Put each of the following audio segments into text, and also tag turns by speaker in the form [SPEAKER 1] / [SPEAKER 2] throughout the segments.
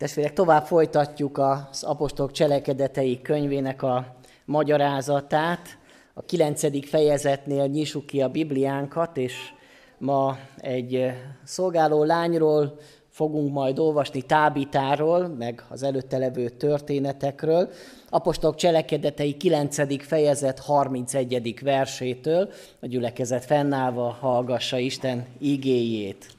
[SPEAKER 1] Testvérek, tovább folytatjuk az apostolok cselekedetei könyvének a magyarázatát. A kilencedik fejezetnél nyissuk ki a Bibliánkat, és ma egy szolgáló lányról fogunk majd olvasni Tábitáról, meg az előtte levő történetekről. Apostolok cselekedetei 9. fejezet 31. versétől, a gyülekezet fennállva hallgassa Isten igéjét.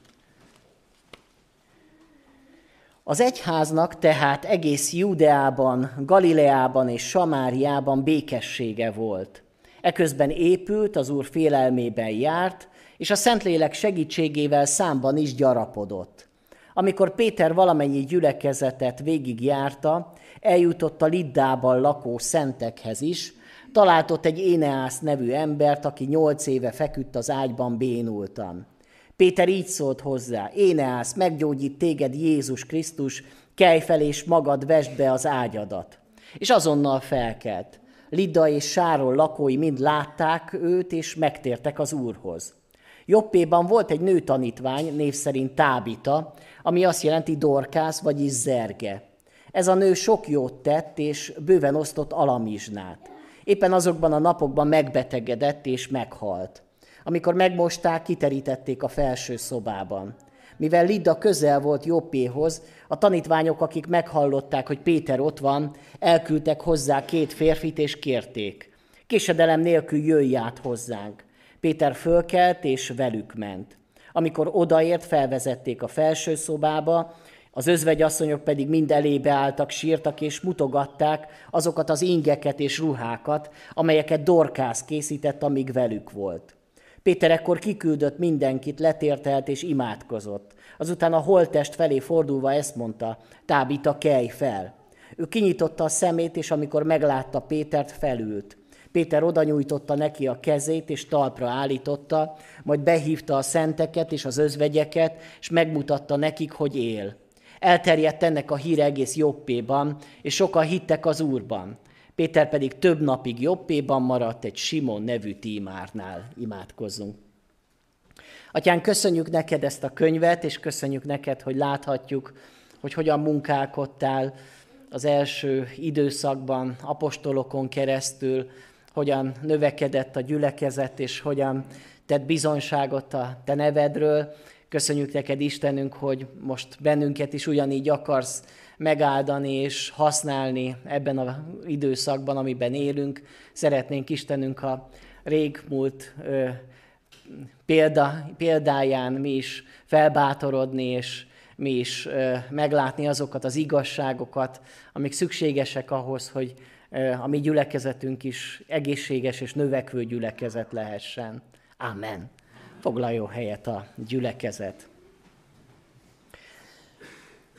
[SPEAKER 1] Az egyháznak tehát egész Judeában, Galileában és Samáriában békessége volt. Eközben épült, az Úr félelmében járt, és a Szentlélek segítségével számban is gyarapodott. Amikor Péter valamennyi gyülekezetet végigjárta, eljutott a Liddában lakó szentekhez is, találtott egy Éneász nevű embert, aki nyolc éve feküdt az ágyban bénultan. Péter így szólt hozzá, Éneász, meggyógyít téged Jézus Krisztus, kelj fel és magad vesd be az ágyadat. És azonnal felkelt. Lida és Sáról lakói mind látták őt, és megtértek az úrhoz. Jobbéban volt egy nő tanítvány, név szerint Tábita, ami azt jelenti dorkász, vagyis zerge. Ez a nő sok jót tett, és bőven osztott alamizsnát. Éppen azokban a napokban megbetegedett és meghalt. Amikor megmosták, kiterítették a felső szobában. Mivel Lida közel volt Jobbéhoz, a tanítványok, akik meghallották, hogy Péter ott van, elküldtek hozzá két férfit és kérték. Késedelem nélkül jöjj át hozzánk. Péter fölkelt és velük ment. Amikor odaért, felvezették a felső szobába, az özvegyasszonyok pedig mind elébe álltak, sírtak és mutogatták azokat az ingeket és ruhákat, amelyeket Dorkász készített, amíg velük volt. Péter ekkor kiküldött mindenkit, letértelt és imádkozott. Azután a holtest felé fordulva ezt mondta, Tábita, kelj fel! Ő kinyitotta a szemét, és amikor meglátta Pétert, felült. Péter oda nyújtotta neki a kezét, és talpra állította, majd behívta a szenteket és az özvegyeket, és megmutatta nekik, hogy él. Elterjedt ennek a híre egész Jobbéban, és sokan hittek az Úrban. Péter pedig több napig Jobbéban maradt egy Simon nevű tímárnál. Imádkozzunk. Atyán, köszönjük neked ezt a könyvet, és köszönjük neked, hogy láthatjuk, hogy hogyan munkálkodtál az első időszakban, apostolokon keresztül, hogyan növekedett a gyülekezet, és hogyan tett bizonyságot a te nevedről. Köszönjük neked, Istenünk, hogy most bennünket is ugyanígy akarsz megáldani és használni ebben az időszakban, amiben élünk. Szeretnénk Istenünk a régmúlt ö, példa, példáján mi is felbátorodni, és mi is ö, meglátni azokat az igazságokat, amik szükségesek ahhoz, hogy a mi gyülekezetünk is egészséges és növekvő gyülekezet lehessen. Amen. Foglaljon helyet a gyülekezet.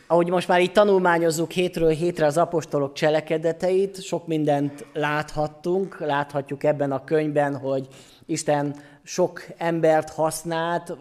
[SPEAKER 1] Ahogy most már itt tanulmányozzuk hétről hétre az apostolok cselekedeteit, sok mindent láthattunk, láthatjuk ebben a könyvben, hogy Isten sok embert használt,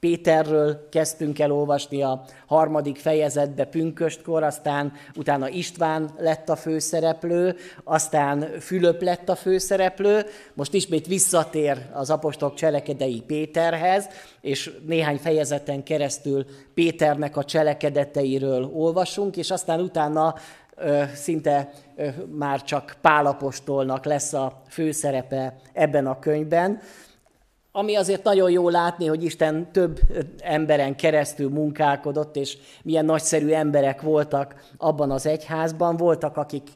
[SPEAKER 1] Péterről kezdtünk el olvasni a harmadik fejezetbe pünköstkor, aztán utána István lett a főszereplő, aztán Fülöp lett a főszereplő, most ismét visszatér az apostolok cselekedei Péterhez, és néhány fejezeten keresztül Péternek a cselekedeteiről olvasunk, és aztán utána szinte már csak Pálapostolnak lesz a főszerepe ebben a könyvben. Ami azért nagyon jó látni, hogy Isten több emberen keresztül munkálkodott, és milyen nagyszerű emberek voltak abban az egyházban. Voltak, akik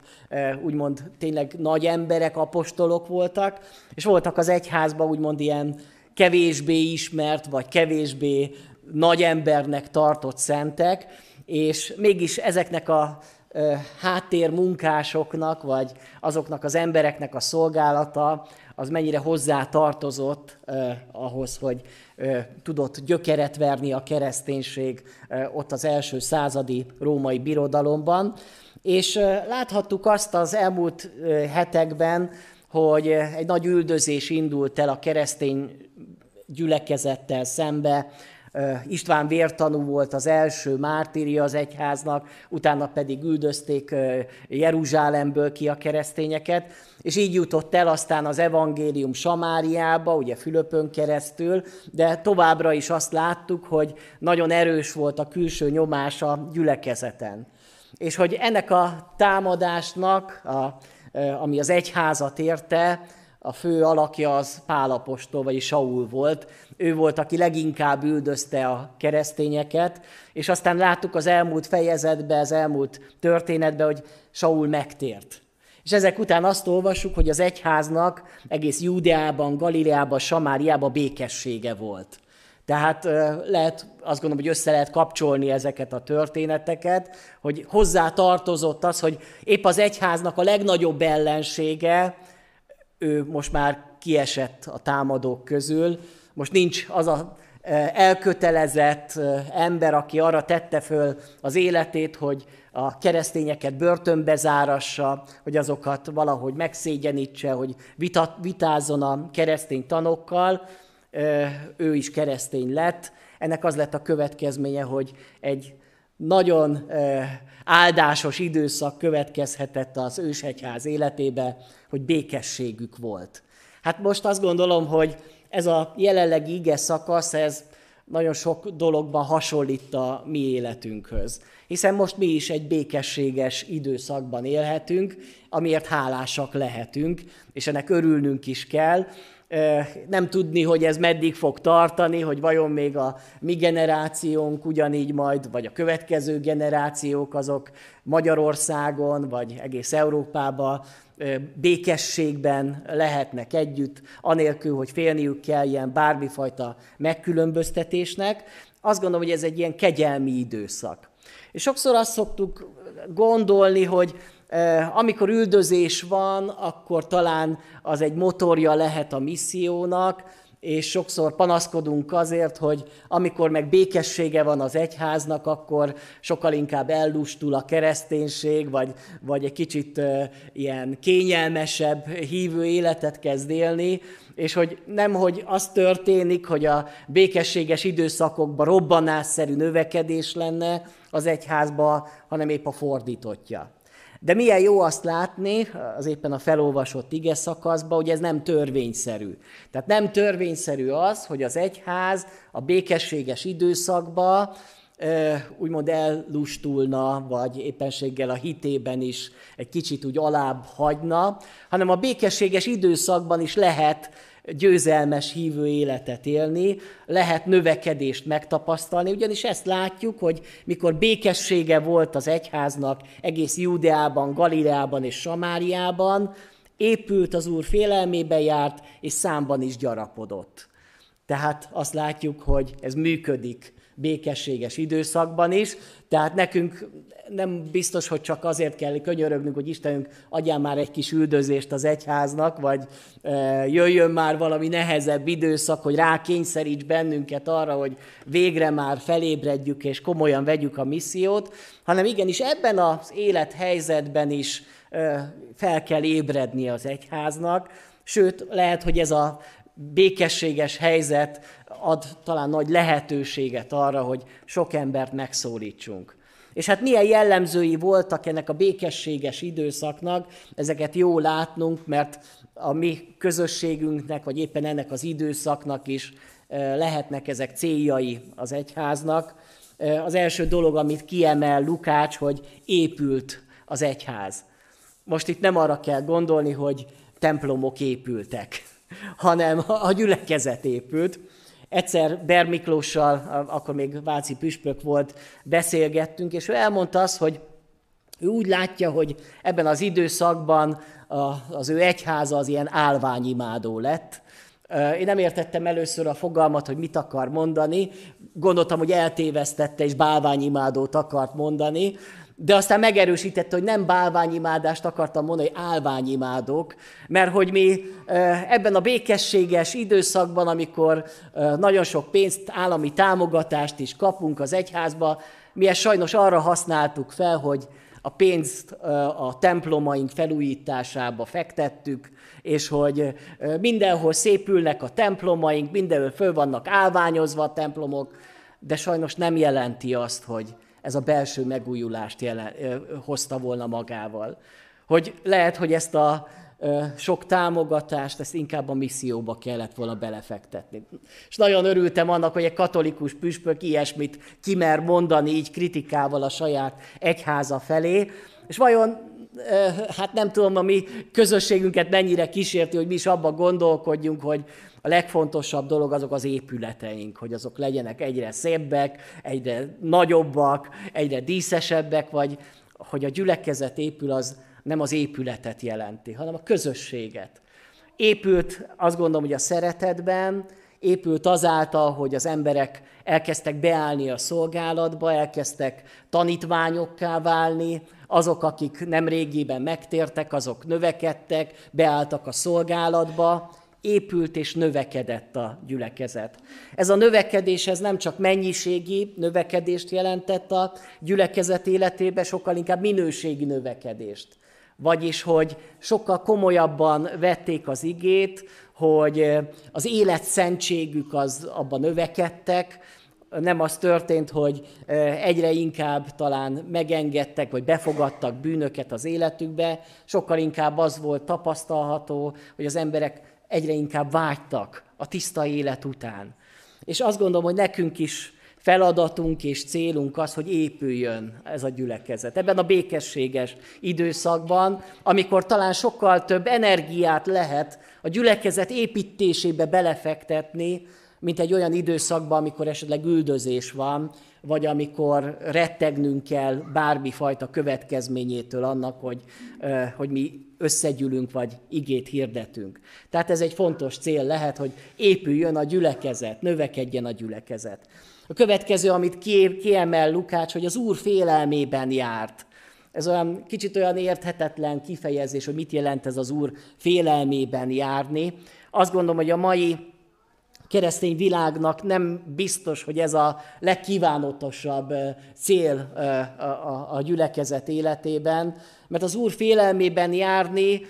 [SPEAKER 1] úgymond tényleg nagy emberek, apostolok voltak, és voltak az egyházban úgymond ilyen kevésbé ismert, vagy kevésbé nagy embernek tartott szentek, és mégis ezeknek a háttérmunkásoknak, vagy azoknak az embereknek a szolgálata az mennyire hozzá tartozott eh, ahhoz, hogy eh, tudott gyökeret verni a kereszténység eh, ott az első századi római birodalomban. És eh, láthattuk azt az elmúlt eh, hetekben, hogy egy nagy üldözés indult el a keresztény gyülekezettel szembe, István vértanú volt az első mártíria az egyháznak, utána pedig üldözték Jeruzsálemből ki a keresztényeket, és így jutott el aztán az evangélium Samáriába, ugye Fülöpön keresztül, de továbbra is azt láttuk, hogy nagyon erős volt a külső nyomás a gyülekezeten. És hogy ennek a támadásnak, a, ami az egyházat érte, a fő alakja az Pálapostól, vagy Saul volt. Ő volt, aki leginkább üldözte a keresztényeket, és aztán láttuk az elmúlt fejezetben, az elmúlt történetben, hogy Saul megtért. És ezek után azt olvassuk, hogy az egyháznak egész Júdeában, Galileában, Samáriában békessége volt. Tehát lehet, azt gondolom, hogy össze lehet kapcsolni ezeket a történeteket, hogy hozzá tartozott az, hogy épp az egyháznak a legnagyobb ellensége, ő most már kiesett a támadók közül, most nincs az a elkötelezett ember, aki arra tette föl az életét, hogy a keresztényeket börtönbe zárassa, hogy azokat valahogy megszégyenítse, hogy vitázzon a keresztény tanokkal, ő is keresztény lett. Ennek az lett a következménye, hogy egy nagyon áldásos időszak következhetett az ősegyház életébe, hogy békességük volt. Hát most azt gondolom, hogy ez a jelenlegi ige szakasz, ez nagyon sok dologban hasonlít a mi életünkhöz. Hiszen most mi is egy békességes időszakban élhetünk, amiért hálásak lehetünk, és ennek örülnünk is kell, nem tudni, hogy ez meddig fog tartani, hogy vajon még a mi generációnk ugyanígy majd, vagy a következő generációk azok Magyarországon, vagy egész Európában békességben lehetnek együtt, anélkül, hogy félniük kell ilyen bármifajta megkülönböztetésnek. Azt gondolom, hogy ez egy ilyen kegyelmi időszak. És sokszor azt szoktuk gondolni, hogy amikor üldözés van, akkor talán az egy motorja lehet a missziónak, és sokszor panaszkodunk azért, hogy amikor meg békessége van az egyháznak, akkor sokkal inkább ellustul a kereszténység, vagy, vagy egy kicsit uh, ilyen kényelmesebb hívő életet kezd élni, és hogy nem, hogy az történik, hogy a békességes időszakokban robbanásszerű növekedés lenne az egyházba, hanem épp a fordítottja. De milyen jó azt látni, az éppen a felolvasott ige szakaszban, hogy ez nem törvényszerű. Tehát nem törvényszerű az, hogy az egyház a békességes időszakban úgymond ellustulna, vagy éppenséggel a hitében is egy kicsit úgy alább hagyna, hanem a békességes időszakban is lehet győzelmes hívő életet élni, lehet növekedést megtapasztalni, ugyanis ezt látjuk, hogy mikor békessége volt az egyháznak egész Júdeában, Galileában és Samáriában, épült az Úr félelmébe járt, és számban is gyarapodott. Tehát azt látjuk, hogy ez működik békességes időszakban is, tehát nekünk nem biztos, hogy csak azért kell könyörögnünk, hogy Istenünk adjál már egy kis üldözést az egyháznak, vagy e, jöjjön már valami nehezebb időszak, hogy rákényszeríts bennünket arra, hogy végre már felébredjük és komolyan vegyük a missziót, hanem igenis ebben az élethelyzetben is e, fel kell ébredni az egyháznak, sőt, lehet, hogy ez a békességes helyzet ad talán nagy lehetőséget arra, hogy sok embert megszólítsunk. És hát milyen jellemzői voltak ennek a békességes időszaknak, ezeket jó látnunk, mert a mi közösségünknek, vagy éppen ennek az időszaknak is lehetnek ezek céljai az egyháznak. Az első dolog, amit kiemel Lukács, hogy épült az egyház. Most itt nem arra kell gondolni, hogy templomok épültek, hanem a gyülekezet épült. Egyszer Ber Miklóssal, akkor még Váci püspök volt, beszélgettünk, és ő elmondta azt, hogy ő úgy látja, hogy ebben az időszakban az ő egyháza az ilyen álványimádó lett. Én nem értettem először a fogalmat, hogy mit akar mondani. Gondoltam, hogy eltévesztette és bálványimádót akart mondani, de aztán megerősítette, hogy nem bálványimádást akartam mondani, hogy álványimádók, mert hogy mi ebben a békességes időszakban, amikor nagyon sok pénzt, állami támogatást is kapunk az egyházba, mi ezt sajnos arra használtuk fel, hogy a pénzt a templomaink felújításába fektettük, és hogy mindenhol szépülnek a templomaink, mindenhol föl vannak állványozva a templomok, de sajnos nem jelenti azt, hogy ez a belső megújulást jelen, hozta volna magával. Hogy lehet, hogy ezt a sok támogatást, ezt inkább a misszióba kellett volna belefektetni. És nagyon örültem annak, hogy egy katolikus püspök ilyesmit kimer mondani így kritikával a saját egyháza felé, és vajon hát nem tudom, a mi közösségünket mennyire kísérti, hogy mi is abba gondolkodjunk, hogy a legfontosabb dolog azok az épületeink, hogy azok legyenek egyre szebbek, egyre nagyobbak, egyre díszesebbek, vagy hogy a gyülekezet épül, az nem az épületet jelenti, hanem a közösséget. Épült, azt gondolom, hogy a szeretetben, épült azáltal, hogy az emberek elkezdtek beállni a szolgálatba, elkezdtek tanítványokká válni, azok, akik nem régiben megtértek, azok növekedtek, beálltak a szolgálatba, épült és növekedett a gyülekezet. Ez a növekedés ez nem csak mennyiségi növekedést jelentett a gyülekezet életébe, sokkal inkább minőségi növekedést. Vagyis, hogy sokkal komolyabban vették az igét, hogy az élet szentségük az abban növekedtek, nem az történt, hogy egyre inkább talán megengedtek, vagy befogadtak bűnöket az életükbe, sokkal inkább az volt tapasztalható, hogy az emberek egyre inkább vágytak a tiszta élet után. És azt gondolom, hogy nekünk is feladatunk és célunk az, hogy épüljön ez a gyülekezet. Ebben a békességes időszakban, amikor talán sokkal több energiát lehet a gyülekezet építésébe belefektetni, mint egy olyan időszakban, amikor esetleg üldözés van, vagy amikor rettegnünk kell bármifajta következményétől annak, hogy, hogy mi összegyűlünk, vagy igét hirdetünk. Tehát ez egy fontos cél lehet, hogy épüljön a gyülekezet, növekedjen a gyülekezet. A következő, amit kiemel Lukács, hogy az Úr félelmében járt. Ez olyan kicsit olyan érthetetlen kifejezés, hogy mit jelent ez az Úr félelmében járni. Azt gondolom, hogy a mai keresztény világnak nem biztos, hogy ez a legkívánatosabb cél a gyülekezet életében, mert az Úr félelmében járni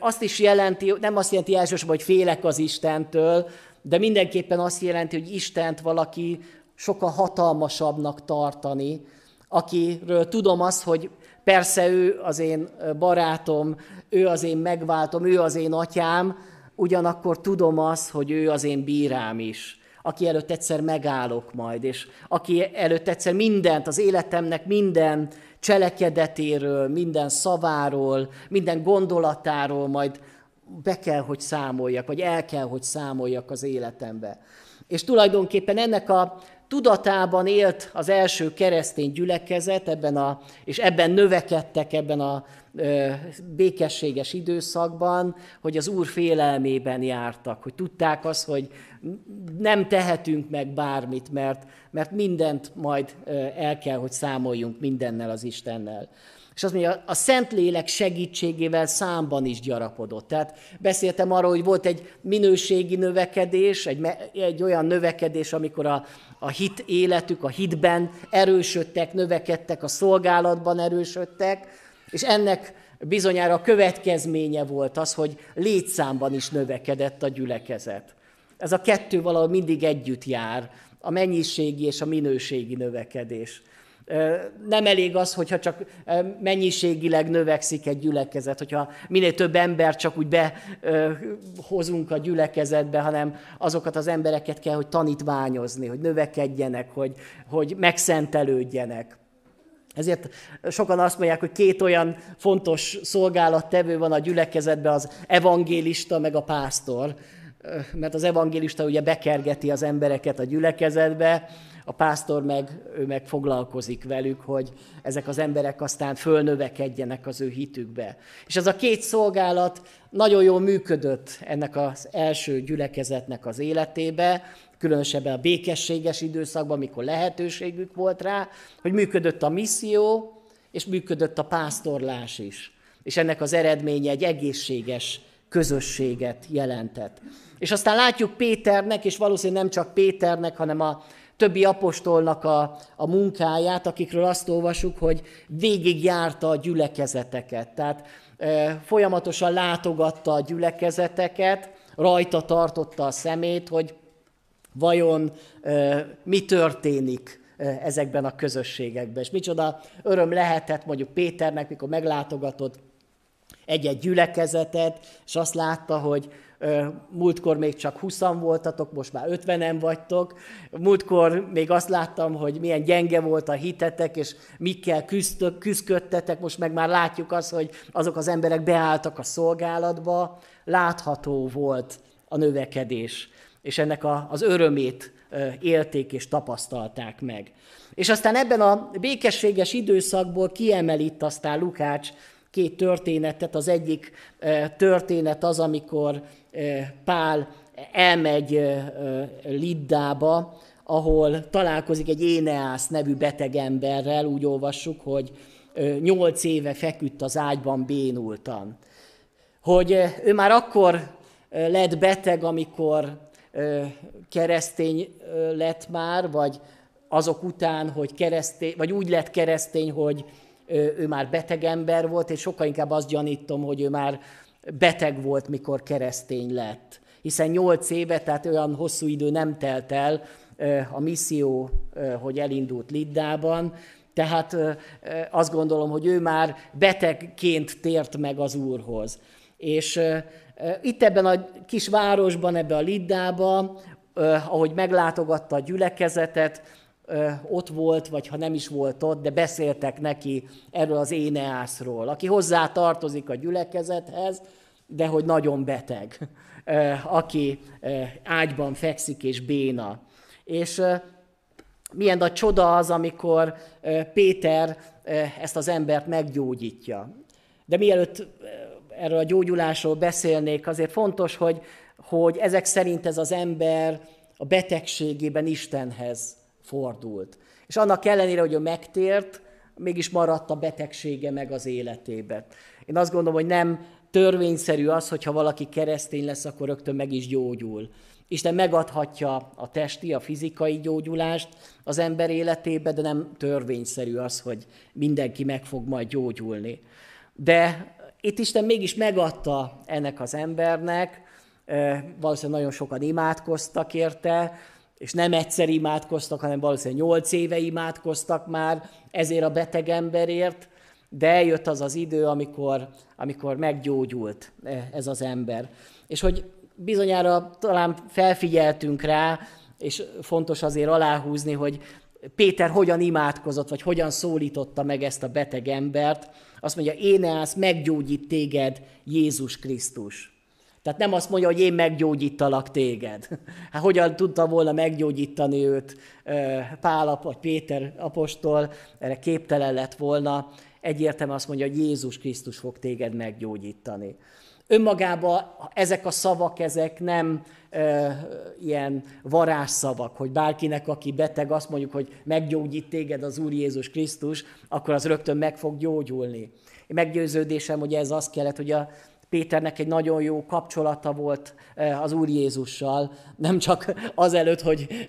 [SPEAKER 1] azt is jelenti, nem azt jelenti elsősorban, hogy félek az Istentől, de mindenképpen azt jelenti, hogy Istent valaki sokkal hatalmasabbnak tartani, akiről tudom azt, hogy persze ő az én barátom, ő az én megváltom, ő az én atyám, ugyanakkor tudom azt, hogy ő az én bírám is, aki előtt egyszer megállok majd, és aki előtt egyszer mindent, az életemnek minden cselekedetéről, minden szaváról, minden gondolatáról majd be kell, hogy számoljak, vagy el kell, hogy számoljak az életembe. És tulajdonképpen ennek a tudatában élt az első keresztény gyülekezet, ebben a, és ebben növekedtek ebben a ö, békességes időszakban, hogy az Úr félelmében jártak, hogy tudták azt, hogy nem tehetünk meg bármit, mert, mert mindent majd el kell, hogy számoljunk mindennel az Istennel. És azt mondja, a Szentlélek segítségével számban is gyarapodott. Tehát beszéltem arról, hogy volt egy minőségi növekedés, egy, egy olyan növekedés, amikor a, a hit életük, a hitben erősödtek, növekedtek, a szolgálatban erősödtek, és ennek bizonyára a következménye volt az, hogy létszámban is növekedett a gyülekezet. Ez a kettő valahol mindig együtt jár, a mennyiségi és a minőségi növekedés. Nem elég az, hogyha csak mennyiségileg növekszik egy gyülekezet, hogyha minél több ember csak úgy behozunk a gyülekezetbe, hanem azokat az embereket kell, hogy tanítványozni, hogy növekedjenek, hogy, hogy megszentelődjenek. Ezért sokan azt mondják, hogy két olyan fontos szolgálattevő van a gyülekezetben, az evangélista meg a pásztor. Mert az evangélista ugye bekergeti az embereket a gyülekezetbe, a pásztor meg, ő meg foglalkozik velük, hogy ezek az emberek aztán fölnövekedjenek az ő hitükbe. És ez a két szolgálat nagyon jól működött ennek az első gyülekezetnek az életébe, különösebben a békességes időszakban, amikor lehetőségük volt rá, hogy működött a misszió, és működött a pásztorlás is. És ennek az eredménye egy egészséges közösséget jelentett. És aztán látjuk Péternek, és valószínűleg nem csak Péternek, hanem a többi apostolnak a, a munkáját, akikről azt olvasuk, hogy végigjárta a gyülekezeteket. Tehát e, folyamatosan látogatta a gyülekezeteket, rajta tartotta a szemét, hogy Vajon mi történik ezekben a közösségekben. És micsoda öröm lehetett mondjuk Péternek, mikor meglátogatott egy-egy gyülekezetet, és azt látta, hogy múltkor még csak 20 voltatok, most már 50-en vagytok. Múltkor még azt láttam, hogy milyen gyenge volt a hitetek, és mikkel küzdködtetek, most meg már látjuk azt, hogy azok az emberek beálltak a szolgálatba. Látható volt a növekedés, és ennek a, az örömét élték és tapasztalták meg. És aztán ebben a békességes időszakból kiemel itt aztán Lukács két történetet. Az egyik történet az, amikor Pál elmegy Liddába, ahol találkozik egy Éneász nevű beteg emberrel, úgy olvassuk, hogy nyolc éve feküdt az ágyban bénultan. Hogy ő már akkor lett beteg, amikor keresztény lett már, vagy azok után, hogy keresztény, vagy úgy lett keresztény, hogy ő már beteg ember volt, és sokkal inkább azt gyanítom, hogy ő már beteg volt, mikor keresztény lett. Hiszen nyolc éve, tehát olyan hosszú idő nem telt el a misszió, hogy elindult Liddában, tehát azt gondolom, hogy ő már betegként tért meg az Úrhoz. És itt ebben a kis városban, ebben a Liddában, ahogy meglátogatta a gyülekezetet, ott volt, vagy ha nem is volt ott, de beszéltek neki erről az Éneászról, aki hozzá tartozik a gyülekezethez, de hogy nagyon beteg, aki ágyban fekszik és béna. És milyen a csoda az, amikor Péter ezt az embert meggyógyítja. De mielőtt erről a gyógyulásról beszélnék, azért fontos, hogy, hogy ezek szerint ez az ember a betegségében Istenhez fordult. És annak ellenére, hogy ő megtért, mégis maradt a betegsége meg az életébe. Én azt gondolom, hogy nem törvényszerű az, hogyha valaki keresztény lesz, akkor rögtön meg is gyógyul. Isten megadhatja a testi, a fizikai gyógyulást az ember életébe, de nem törvényszerű az, hogy mindenki meg fog majd gyógyulni. De itt Isten mégis megadta ennek az embernek, valószínűleg nagyon sokan imádkoztak érte, és nem egyszer imádkoztak, hanem valószínűleg nyolc éve imádkoztak már ezért a beteg emberért, de eljött az az idő, amikor, amikor meggyógyult ez az ember. És hogy bizonyára talán felfigyeltünk rá, és fontos azért aláhúzni, hogy Péter hogyan imádkozott, vagy hogyan szólította meg ezt a beteg embert. Azt mondja, Éneász, meggyógyít téged Jézus Krisztus. Tehát nem azt mondja, hogy én meggyógyítalak téged. Hát hogyan tudta volna meggyógyítani őt Pál vagy Péter apostol, erre képtelen lett volna. Egyértelműen azt mondja, hogy Jézus Krisztus fog téged meggyógyítani. Önmagában ezek a szavak, ezek nem e, ilyen varázsszavak, hogy bárkinek, aki beteg, azt mondjuk, hogy meggyógyít téged az Úr Jézus Krisztus, akkor az rögtön meg fog gyógyulni. Meggyőződésem, hogy ez azt kellett, hogy a Péternek egy nagyon jó kapcsolata volt az Úr Jézussal, nem csak azelőtt, hogy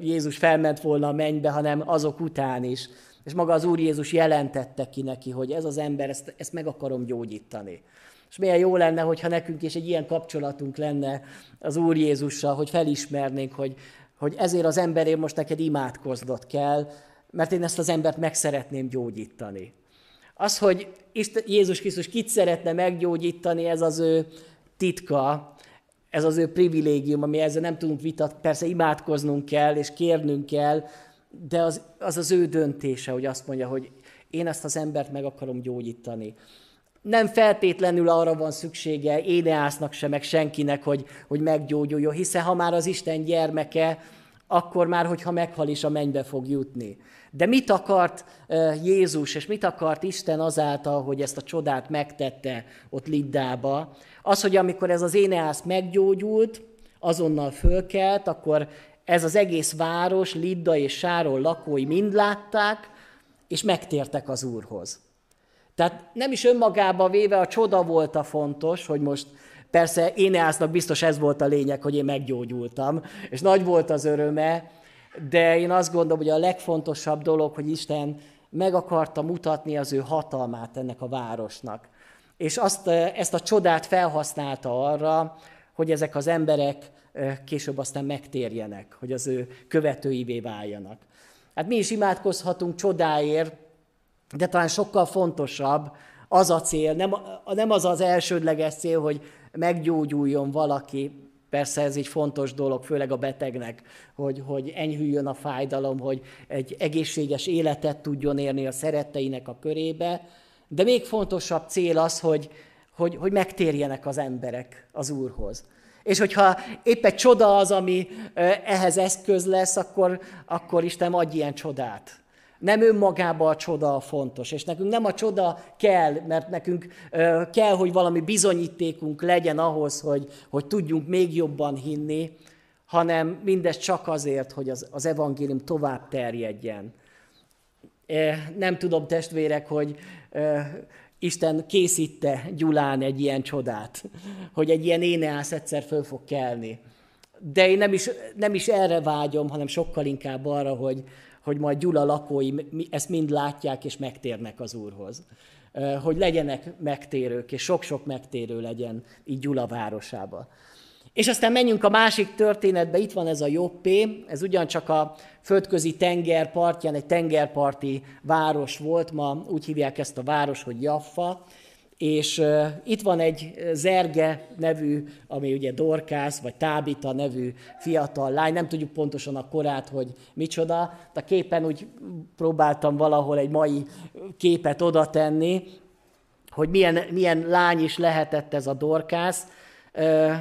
[SPEAKER 1] Jézus felment volna a mennybe, hanem azok után is. És maga az Úr Jézus jelentette ki neki, hogy ez az ember, ezt, ezt meg akarom gyógyítani. És milyen jó lenne, hogyha nekünk is egy ilyen kapcsolatunk lenne az Úr Jézussal, hogy felismernénk, hogy, hogy ezért az emberért most neked imádkoznod kell, mert én ezt az embert meg szeretném gyógyítani. Az, hogy Jézus Krisztus kit szeretne meggyógyítani, ez az ő titka, ez az ő privilégium, ami ezzel nem tudunk vitatni. Persze imádkoznunk kell, és kérnünk kell, de az, az az ő döntése, hogy azt mondja, hogy én ezt az embert meg akarom gyógyítani. Nem feltétlenül arra van szüksége Éneásznak se, meg senkinek, hogy, hogy meggyógyuljon, hiszen ha már az Isten gyermeke, akkor már, hogyha meghal is, a mennybe fog jutni. De mit akart Jézus, és mit akart Isten azáltal, hogy ezt a csodát megtette ott Liddába? Az, hogy amikor ez az Éneász meggyógyult, azonnal fölkelt, akkor ez az egész város, Lidda és Sáron lakói mind látták, és megtértek az Úrhoz. Tehát nem is önmagába véve a csoda volt a fontos, hogy most persze Éneásznak biztos ez volt a lényeg, hogy én meggyógyultam, és nagy volt az öröme, de én azt gondolom, hogy a legfontosabb dolog, hogy Isten meg akarta mutatni az ő hatalmát ennek a városnak. És azt, ezt a csodát felhasználta arra, hogy ezek az emberek később aztán megtérjenek, hogy az ő követőivé váljanak. Hát mi is imádkozhatunk csodáért, de talán sokkal fontosabb az a cél, nem, nem az az elsődleges cél, hogy meggyógyuljon valaki, Persze ez egy fontos dolog, főleg a betegnek, hogy, hogy enyhüljön a fájdalom, hogy egy egészséges életet tudjon érni a szeretteinek a körébe, de még fontosabb cél az, hogy, hogy, hogy megtérjenek az emberek az Úrhoz. És hogyha épp egy csoda az, ami ehhez eszköz lesz, akkor, akkor Isten adj ilyen csodát. Nem önmagában a csoda a fontos, és nekünk nem a csoda kell, mert nekünk kell, hogy valami bizonyítékunk legyen ahhoz, hogy, hogy tudjunk még jobban hinni, hanem mindez csak azért, hogy az, az evangélium tovább terjedjen. Nem tudom, testvérek, hogy Isten készíte Gyulán egy ilyen csodát, hogy egy ilyen éneász egyszer föl fog kelni. De én nem is, nem is erre vágyom, hanem sokkal inkább arra, hogy, hogy majd Gyula lakói ezt mind látják és megtérnek az Úrhoz. Hogy legyenek megtérők, és sok-sok megtérő legyen így Gyula városába. És aztán menjünk a másik történetbe, itt van ez a Jobbé, ez ugyancsak a földközi tenger partján egy tengerparti város volt, ma úgy hívják ezt a város, hogy Jaffa, és uh, itt van egy Zerge nevű, ami ugye Dorkász, vagy Tábita nevű fiatal lány, nem tudjuk pontosan a korát, hogy micsoda, de a képen úgy próbáltam valahol egy mai képet oda tenni, hogy milyen, milyen lány is lehetett ez a Dorkász. Uh,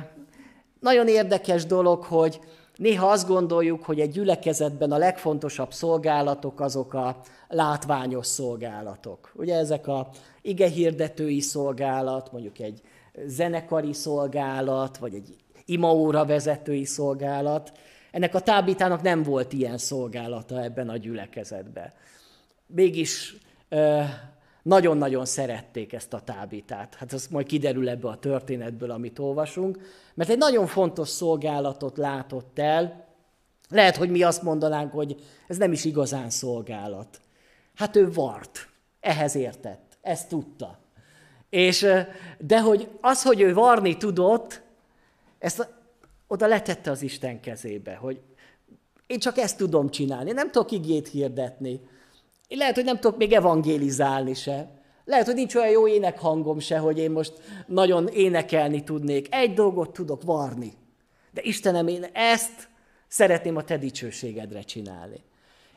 [SPEAKER 1] nagyon érdekes dolog, hogy néha azt gondoljuk, hogy egy gyülekezetben a legfontosabb szolgálatok azok a látványos szolgálatok. Ugye ezek a igehirdetői szolgálat, mondjuk egy zenekari szolgálat, vagy egy imaóra vezetői szolgálat. Ennek a tábítának nem volt ilyen szolgálata ebben a gyülekezetben. Mégis nagyon-nagyon szerették ezt a tábítát. Hát ez majd kiderül ebbe a történetből, amit olvasunk, mert egy nagyon fontos szolgálatot látott el. Lehet, hogy mi azt mondanánk, hogy ez nem is igazán szolgálat. Hát ő vart, ehhez értett, ezt tudta. És, de hogy az, hogy ő varni tudott, ezt oda letette az Isten kezébe, hogy én csak ezt tudom csinálni, nem tudok igét hirdetni, én lehet, hogy nem tudok még evangélizálni se. Lehet, hogy nincs olyan jó énekhangom se, hogy én most nagyon énekelni tudnék. Egy dolgot tudok varni. De Istenem, én ezt szeretném a te dicsőségedre csinálni.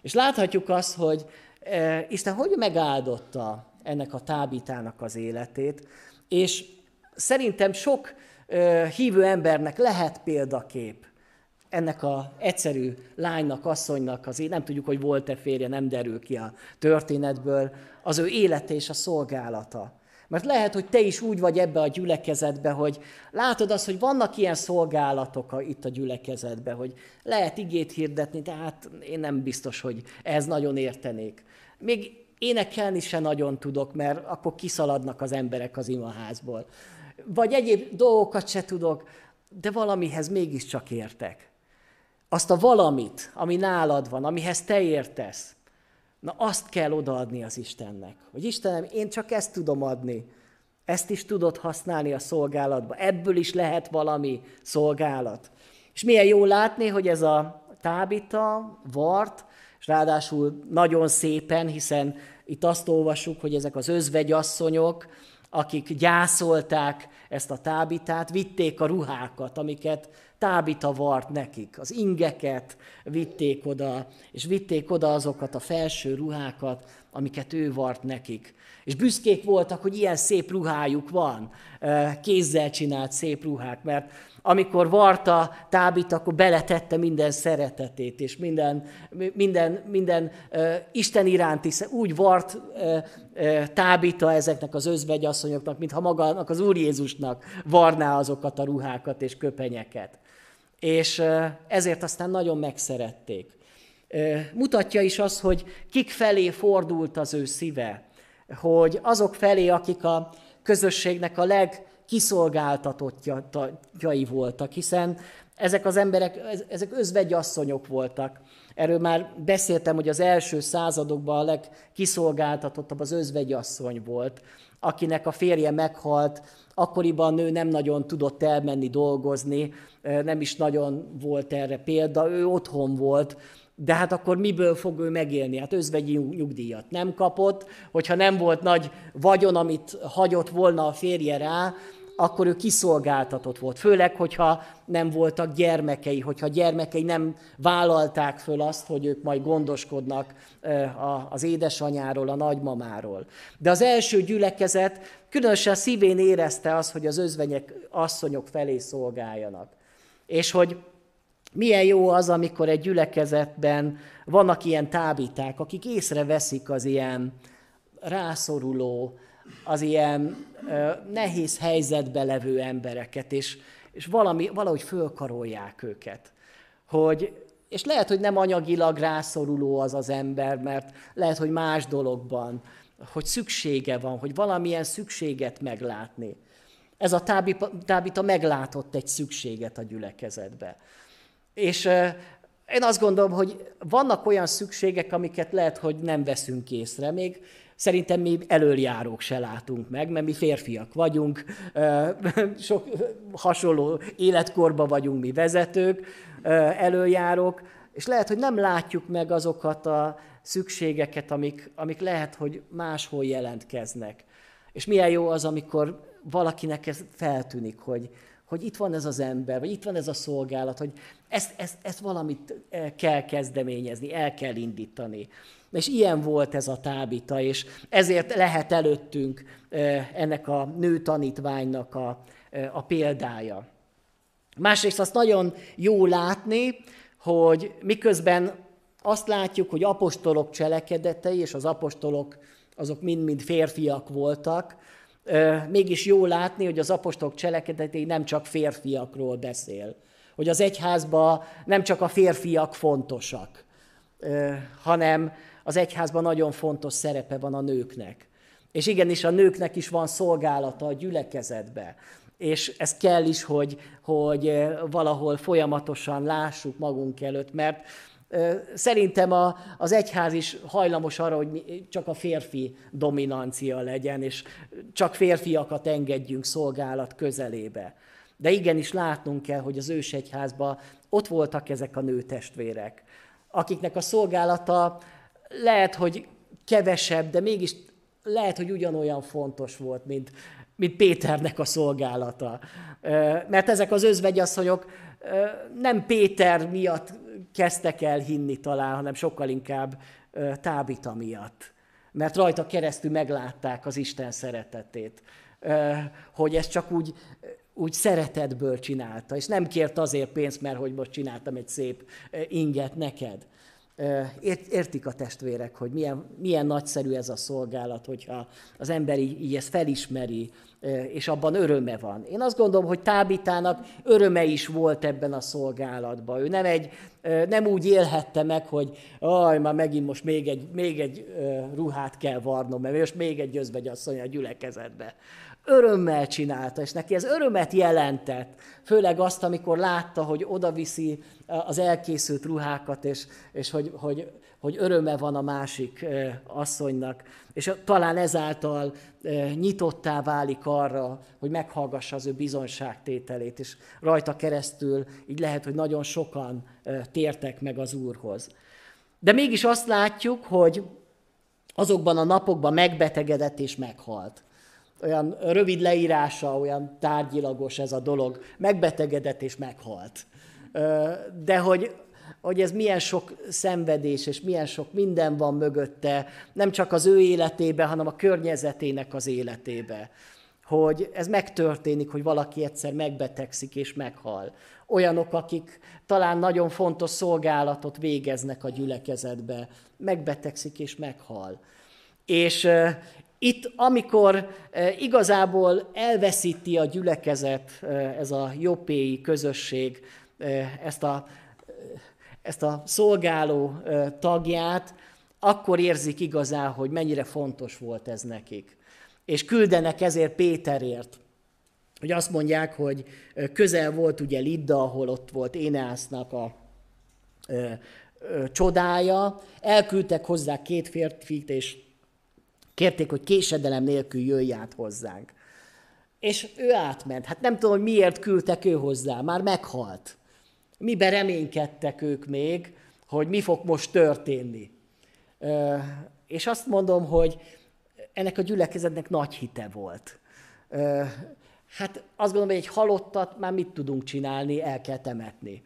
[SPEAKER 1] És láthatjuk azt, hogy e, Isten hogy megáldotta ennek a tábítának az életét, és szerintem sok e, hívő embernek lehet példakép ennek a egyszerű lánynak, asszonynak, az nem tudjuk, hogy volt-e férje, nem derül ki a történetből, az ő élete és a szolgálata. Mert lehet, hogy te is úgy vagy ebbe a gyülekezetbe, hogy látod azt, hogy vannak ilyen szolgálatok itt a gyülekezetbe, hogy lehet igét hirdetni, de hát én nem biztos, hogy ez nagyon értenék. Még énekelni se nagyon tudok, mert akkor kiszaladnak az emberek az imaházból. Vagy egyéb dolgokat se tudok, de valamihez mégiscsak értek azt a valamit, ami nálad van, amihez te értesz, na azt kell odaadni az Istennek. Hogy Istenem, én csak ezt tudom adni. Ezt is tudod használni a szolgálatba. Ebből is lehet valami szolgálat. És milyen jó látni, hogy ez a tábita, vart, és ráadásul nagyon szépen, hiszen itt azt olvasjuk, hogy ezek az özvegyasszonyok, akik gyászolták ezt a tábitát, vitték a ruhákat, amiket tábita vart nekik, az ingeket vitték oda, és vitték oda azokat a felső ruhákat, amiket ő vart nekik. És büszkék voltak, hogy ilyen szép ruhájuk van, kézzel csinált szép ruhák, mert amikor varta tábit, akkor beletette minden szeretetét, és minden, minden, minden uh, Isten iránti, úgy vart uh, uh, tábita ezeknek az özvegyasszonyoknak, mintha magának az Úr Jézusnak varná azokat a ruhákat és köpenyeket és ezért aztán nagyon megszerették. Mutatja is az, hogy kik felé fordult az ő szíve, hogy azok felé, akik a közösségnek a legkiszolgáltatottjai voltak, hiszen Ezek az emberek, ezek özvegyasszonyok voltak. Erről már beszéltem, hogy az első századokban a legkiszolgáltatottabb az özvegyasszony volt, akinek a férje meghalt, akkoriban nő nem nagyon tudott elmenni dolgozni, nem is nagyon volt erre példa, ő otthon volt, de hát akkor miből fog ő megélni? Hát özvegyi nyugdíjat nem kapott, hogyha nem volt nagy vagyon, amit hagyott volna a férje rá, akkor ő kiszolgáltatott volt. Főleg, hogyha nem voltak gyermekei, hogyha gyermekei nem vállalták föl azt, hogy ők majd gondoskodnak az édesanyáról, a nagymamáról. De az első gyülekezet különösen szívén érezte azt, hogy az özvenyek asszonyok felé szolgáljanak. És hogy milyen jó az, amikor egy gyülekezetben vannak ilyen tábíták, akik észreveszik az ilyen rászoruló, az ilyen ö, nehéz helyzetbe levő embereket, és, és valami, valahogy fölkarolják őket. Hogy, és lehet, hogy nem anyagilag rászoruló az az ember, mert lehet, hogy más dologban, hogy szüksége van, hogy valamilyen szükséget meglátni. Ez a tábita, tábita meglátott egy szükséget a gyülekezetbe. És én azt gondolom, hogy vannak olyan szükségek, amiket lehet, hogy nem veszünk észre. Még szerintem mi elöljárók se látunk meg, mert mi férfiak vagyunk, sok hasonló életkorban vagyunk mi vezetők, elöljárók, és lehet, hogy nem látjuk meg azokat a szükségeket, amik, amik lehet, hogy máshol jelentkeznek. És milyen jó az, amikor valakinek ez feltűnik, hogy, hogy itt van ez az ember, vagy itt van ez a szolgálat, hogy ezt, ezt, ezt valamit eh, kell kezdeményezni, el kell indítani. És ilyen volt ez a tábita, és ezért lehet előttünk eh, ennek a nő tanítványnak a, eh, a példája. Másrészt azt nagyon jó látni, hogy miközben azt látjuk, hogy apostolok cselekedetei, és az apostolok azok mind-mind férfiak voltak, mégis jó látni, hogy az apostolok cselekedetei nem csak férfiakról beszél. Hogy az egyházban nem csak a férfiak fontosak, hanem az egyházban nagyon fontos szerepe van a nőknek. És igenis a nőknek is van szolgálata a gyülekezetbe. És ez kell is, hogy, hogy valahol folyamatosan lássuk magunk előtt, mert Szerintem a, az egyház is hajlamos arra, hogy csak a férfi dominancia legyen, és csak férfiakat engedjünk szolgálat közelébe. De igenis látnunk kell, hogy az ős egyházban ott voltak ezek a nőtestvérek, akiknek a szolgálata lehet, hogy kevesebb, de mégis lehet, hogy ugyanolyan fontos volt, mint, mint Péternek a szolgálata. Mert ezek az özvegyasszonyok nem Péter miatt kezdtek el hinni talán, hanem sokkal inkább Tábita miatt. Mert rajta keresztül meglátták az Isten szeretetét, hogy ezt csak úgy, úgy szeretetből csinálta, és nem kért azért pénzt, mert hogy most csináltam egy szép inget neked, Értik a testvérek, hogy milyen, milyen nagyszerű ez a szolgálat, hogyha az ember így, így ezt felismeri, és abban öröme van. Én azt gondolom, hogy Tábitának öröme is volt ebben a szolgálatban. Ő nem, egy, nem úgy élhette meg, hogy aj, már megint most még egy, még egy ruhát kell varnom, mert most még egy győzbegyasszony a gyülekezetbe örömmel csinálta, és neki ez örömet jelentett, főleg azt, amikor látta, hogy odaviszi az elkészült ruhákat, és, és hogy, hogy, hogy öröme van a másik asszonynak, és talán ezáltal nyitottá válik arra, hogy meghallgassa az ő bizonságtételét, és rajta keresztül így lehet, hogy nagyon sokan tértek meg az Úrhoz. De mégis azt látjuk, hogy azokban a napokban megbetegedett és meghalt olyan rövid leírása, olyan tárgyilagos ez a dolog, megbetegedett és meghalt. De hogy, hogy ez milyen sok szenvedés és milyen sok minden van mögötte, nem csak az ő életébe, hanem a környezetének az életébe. Hogy ez megtörténik, hogy valaki egyszer megbetegszik és meghal. Olyanok, akik talán nagyon fontos szolgálatot végeznek a gyülekezetbe, megbetegszik és meghal. És, itt, amikor igazából elveszíti a gyülekezet, ez a jobbéi közösség, ezt a, ezt a szolgáló tagját, akkor érzik igazán, hogy mennyire fontos volt ez nekik. És küldenek ezért Péterért. hogy azt mondják, hogy közel volt ugye Lidda, ahol ott volt Éneásznak a ö, ö, csodája, elküldtek hozzá két férfit, és kérték, hogy késedelem nélkül jöjj át hozzánk. És ő átment. Hát nem tudom, hogy miért küldtek ő hozzá, már meghalt. Mibe reménykedtek ők még, hogy mi fog most történni. És azt mondom, hogy ennek a gyülekezetnek nagy hite volt. Hát azt gondolom, hogy egy halottat már mit tudunk csinálni, el kell temetni.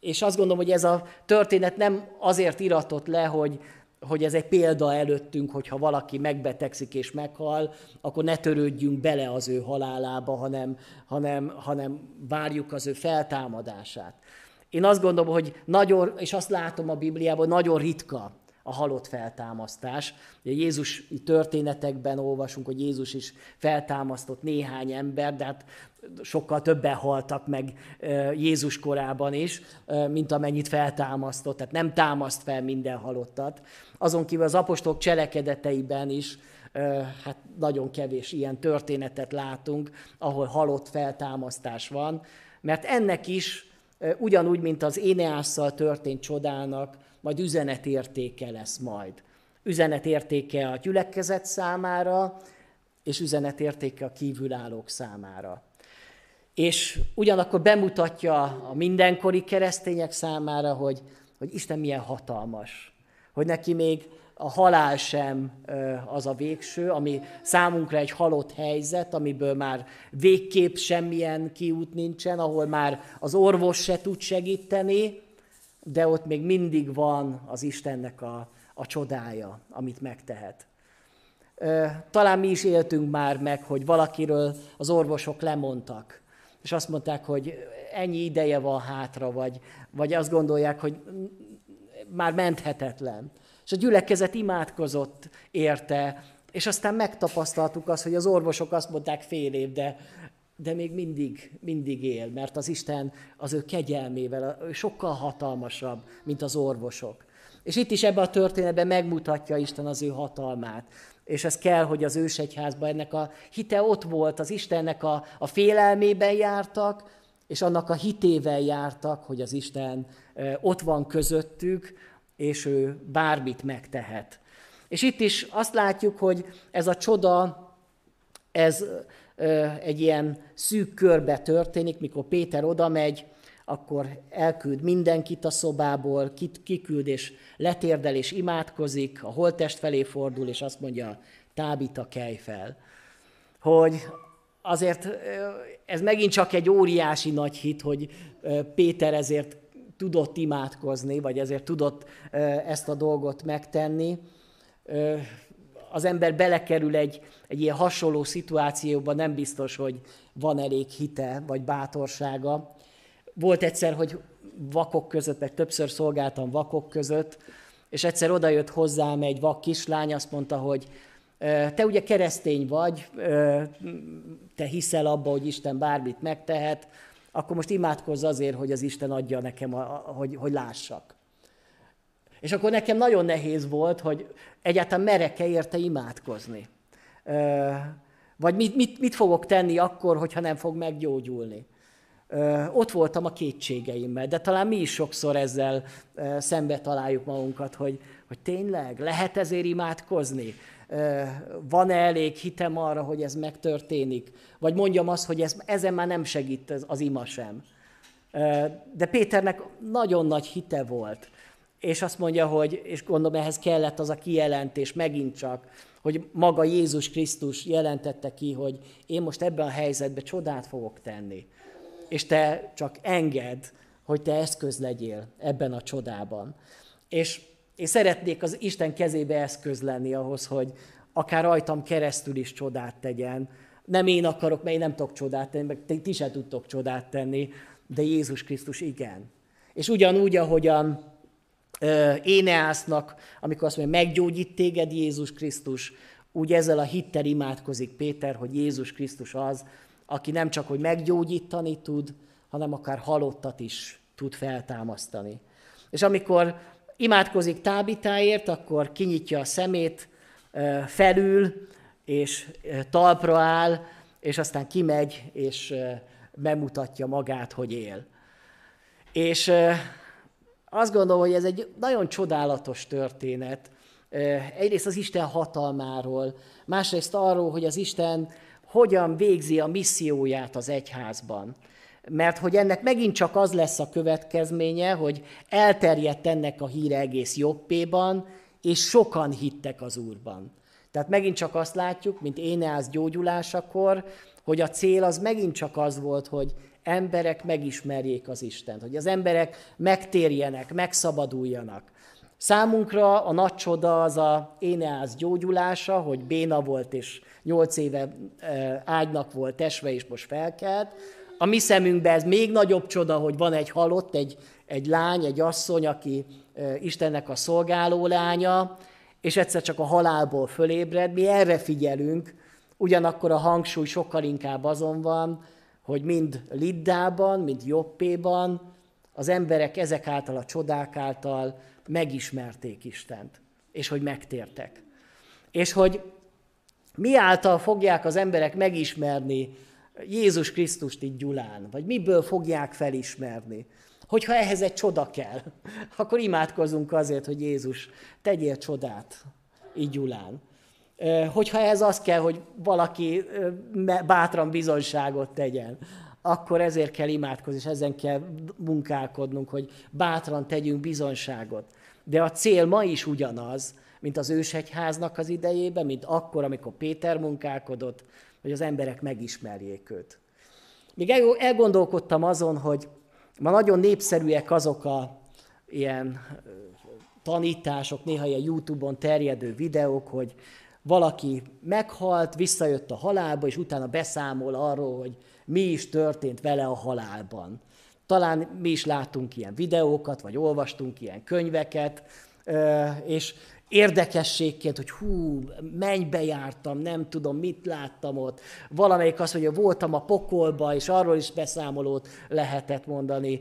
[SPEAKER 1] És azt gondolom, hogy ez a történet nem azért iratott le, hogy, hogy ez egy példa előttünk, hogyha valaki megbetegszik és meghal, akkor ne törődjünk bele az ő halálába, hanem, hanem, hanem várjuk az ő feltámadását. Én azt gondolom, hogy nagyon, és azt látom a Bibliában, nagyon ritka a halott feltámasztás. Ugye Jézus történetekben olvasunk, hogy Jézus is feltámasztott néhány ember, de hát sokkal többen haltak meg Jézus korában is, mint amennyit feltámasztott. Tehát nem támaszt fel minden halottat. Azon kívül az apostolok cselekedeteiben is hát nagyon kevés ilyen történetet látunk, ahol halott feltámasztás van, mert ennek is ugyanúgy, mint az Éneásszal történt csodának, majd üzenetértéke lesz majd. Üzenetértéke a gyülekezet számára, és üzenetértéke a kívülállók számára. És ugyanakkor bemutatja a mindenkori keresztények számára, hogy, hogy Isten milyen hatalmas. Hogy neki még a halál sem az a végső, ami számunkra egy halott helyzet, amiből már végképp semmilyen kiút nincsen, ahol már az orvos se tud segíteni, de ott még mindig van az Istennek a, a csodája, amit megtehet. Talán mi is éltünk már meg, hogy valakiről az orvosok lemondtak, és azt mondták, hogy ennyi ideje van hátra, vagy, vagy azt gondolják, hogy már menthetetlen. És a gyülekezet imádkozott érte, és aztán megtapasztaltuk azt, hogy az orvosok azt mondták fél év, de de még mindig, mindig él, mert az Isten az ő kegyelmével sokkal hatalmasabb, mint az orvosok. És itt is ebben a történetben megmutatja Isten az ő hatalmát. És ez kell, hogy az ősegyházban ennek a hite ott volt, az Istennek a, a félelmében jártak, és annak a hitével jártak, hogy az Isten ott van közöttük, és ő bármit megtehet. És itt is azt látjuk, hogy ez a csoda, ez egy ilyen szűk körbe történik, mikor Péter oda megy, akkor elküld mindenkit a szobából, kiküld és letérdel és imádkozik, a holtest felé fordul, és azt mondja, tábita kelj fel. Hogy azért ez megint csak egy óriási nagy hit, hogy Péter ezért tudott imádkozni, vagy ezért tudott ezt a dolgot megtenni az ember belekerül egy, egy ilyen hasonló szituációba, nem biztos, hogy van elég hite vagy bátorsága. Volt egyszer, hogy vakok között, meg többször szolgáltam vakok között, és egyszer odajött hozzám egy vak kislány, azt mondta, hogy te ugye keresztény vagy, te hiszel abba, hogy Isten bármit megtehet, akkor most imádkozz azért, hogy az Isten adja nekem, hogy, hogy lássak. És akkor nekem nagyon nehéz volt, hogy egyáltalán merek-e érte imádkozni. Vagy mit, mit, mit fogok tenni akkor, hogyha nem fog meggyógyulni. Ott voltam a kétségeimmel, de talán mi is sokszor ezzel szembe találjuk magunkat, hogy, hogy tényleg lehet ezért imádkozni? Van-e elég hitem arra, hogy ez megtörténik? Vagy mondjam azt, hogy ez, ezen már nem segít az, ima sem. De Péternek nagyon nagy hite volt és azt mondja, hogy, és gondolom ehhez kellett az a kijelentés megint csak, hogy maga Jézus Krisztus jelentette ki, hogy én most ebben a helyzetben csodát fogok tenni. És te csak enged, hogy te eszköz legyél ebben a csodában. És én szeretnék az Isten kezébe eszköz lenni ahhoz, hogy akár rajtam keresztül is csodát tegyen. Nem én akarok, mert én nem tudok csodát tenni, meg ti sem tudtok csodát tenni, de Jézus Krisztus igen. És ugyanúgy, ahogyan Éneásznak, amikor azt mondja, meggyógyít téged Jézus Krisztus, úgy ezzel a hittel imádkozik Péter, hogy Jézus Krisztus az, aki nem csak, hogy meggyógyítani tud, hanem akár halottat is tud feltámasztani. És amikor imádkozik Tábitáért, akkor kinyitja a szemét, felül, és talpra áll, és aztán kimegy, és bemutatja magát, hogy él. És azt gondolom, hogy ez egy nagyon csodálatos történet. Egyrészt az Isten hatalmáról, másrészt arról, hogy az Isten hogyan végzi a misszióját az egyházban. Mert hogy ennek megint csak az lesz a következménye, hogy elterjedt ennek a híre egész jobbéban, és sokan hittek az Úrban. Tehát megint csak azt látjuk, mint Éneász gyógyulásakor, hogy a cél az megint csak az volt, hogy emberek megismerjék az Istent, hogy az emberek megtérjenek, megszabaduljanak. Számunkra a nagy csoda az a Éneász gyógyulása, hogy béna volt és nyolc éve e, ágynak volt esve, és most felkelt. A mi szemünkben ez még nagyobb csoda, hogy van egy halott, egy, egy lány, egy asszony, aki Istennek a szolgáló lánya, és egyszer csak a halálból fölébred. Mi erre figyelünk, ugyanakkor a hangsúly sokkal inkább azon van, hogy mind Liddában, mind Jobbéban az emberek ezek által, a csodák által megismerték Istent, és hogy megtértek. És hogy mi által fogják az emberek megismerni Jézus Krisztust itt Gyulán, vagy miből fogják felismerni. Hogyha ehhez egy csoda kell, akkor imádkozunk azért, hogy Jézus tegyél csodát így Gyulán. Hogyha ez az kell, hogy valaki bátran bizonyságot tegyen, akkor ezért kell imádkozni, és ezen kell munkálkodnunk, hogy bátran tegyünk bizonyságot. De a cél ma is ugyanaz, mint az ősegyháznak az idejében, mint akkor, amikor Péter munkálkodott, hogy az emberek megismerjék őt. Még elgondolkodtam azon, hogy ma nagyon népszerűek azok a ilyen tanítások, néha ilyen YouTube-on terjedő videók, hogy valaki meghalt, visszajött a halálba, és utána beszámol arról, hogy mi is történt vele a halálban. Talán mi is láttunk ilyen videókat, vagy olvastunk ilyen könyveket, és érdekességként, hogy hú, mennybe jártam, nem tudom, mit láttam ott. Valamelyik azt mondja, voltam a pokolba, és arról is beszámolót lehetett mondani.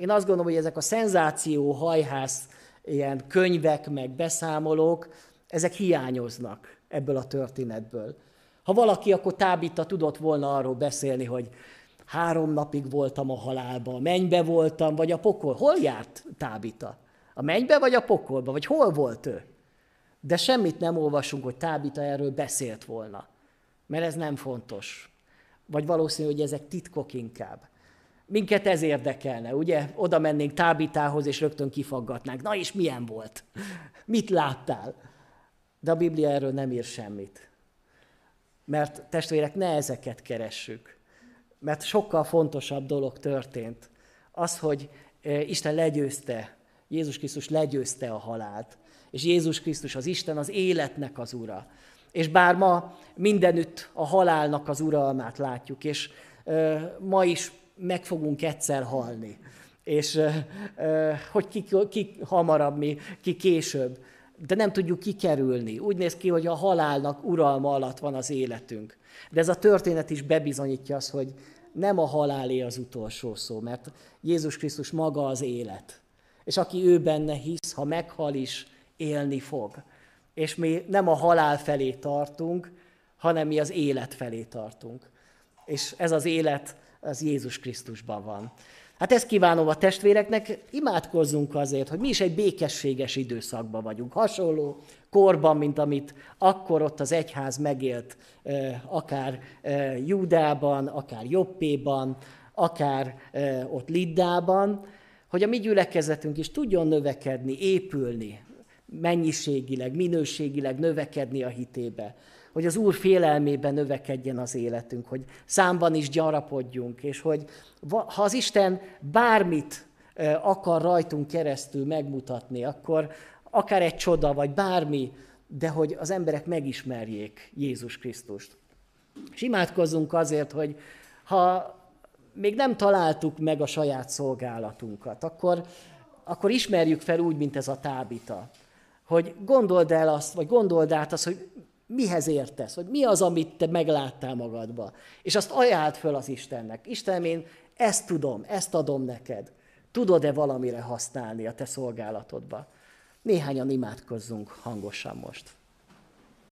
[SPEAKER 1] Én azt gondolom, hogy ezek a szenzáció hajház ilyen könyvek, meg beszámolók, ezek hiányoznak ebből a történetből. Ha valaki, akkor Tábita tudott volna arról beszélni, hogy három napig voltam a halálba, a mennybe voltam, vagy a pokol. Hol járt Tábita? A mennybe vagy a pokolba? Vagy hol volt ő? De semmit nem olvasunk, hogy Tábita erről beszélt volna. Mert ez nem fontos. Vagy valószínű, hogy ezek titkok inkább. Minket ez érdekelne, ugye? Oda mennénk Tábitához, és rögtön kifaggatnánk. Na és milyen volt? Mit láttál? De a Biblia erről nem ír semmit. Mert testvérek, ne ezeket keressük. Mert sokkal fontosabb dolog történt. Az, hogy e, Isten legyőzte, Jézus Krisztus legyőzte a halált. És Jézus Krisztus az Isten, az életnek az ura. És bár ma mindenütt a halálnak az uralmát látjuk, és e, ma is meg fogunk egyszer halni. És e, hogy ki, ki hamarabb, mi, ki később de nem tudjuk kikerülni. Úgy néz ki, hogy a halálnak uralma alatt van az életünk. De ez a történet is bebizonyítja azt, hogy nem a halálé az utolsó szó, mert Jézus Krisztus maga az élet. És aki ő benne hisz, ha meghal is, élni fog. És mi nem a halál felé tartunk, hanem mi az élet felé tartunk. És ez az élet, az Jézus Krisztusban van. Hát ezt kívánom a testvéreknek, imádkozzunk azért, hogy mi is egy békességes időszakban vagyunk. Hasonló korban, mint amit akkor ott az egyház megélt, akár Júdában, akár Jobbéban, akár ott Liddában, hogy a mi gyülekezetünk is tudjon növekedni, épülni, mennyiségileg, minőségileg növekedni a hitébe hogy az Úr félelmében növekedjen az életünk, hogy számban is gyarapodjunk, és hogy ha az Isten bármit akar rajtunk keresztül megmutatni, akkor akár egy csoda, vagy bármi, de hogy az emberek megismerjék Jézus Krisztust. És imádkozzunk azért, hogy ha még nem találtuk meg a saját szolgálatunkat, akkor, akkor ismerjük fel úgy, mint ez a tábita. Hogy gondold el azt, vagy gondold át azt, hogy mihez értesz, hogy mi az, amit te megláttál magadba. És azt ajánld föl az Istennek. Istenem, én ezt tudom, ezt adom neked. Tudod-e valamire használni a te szolgálatodba? Néhányan imádkozzunk hangosan most.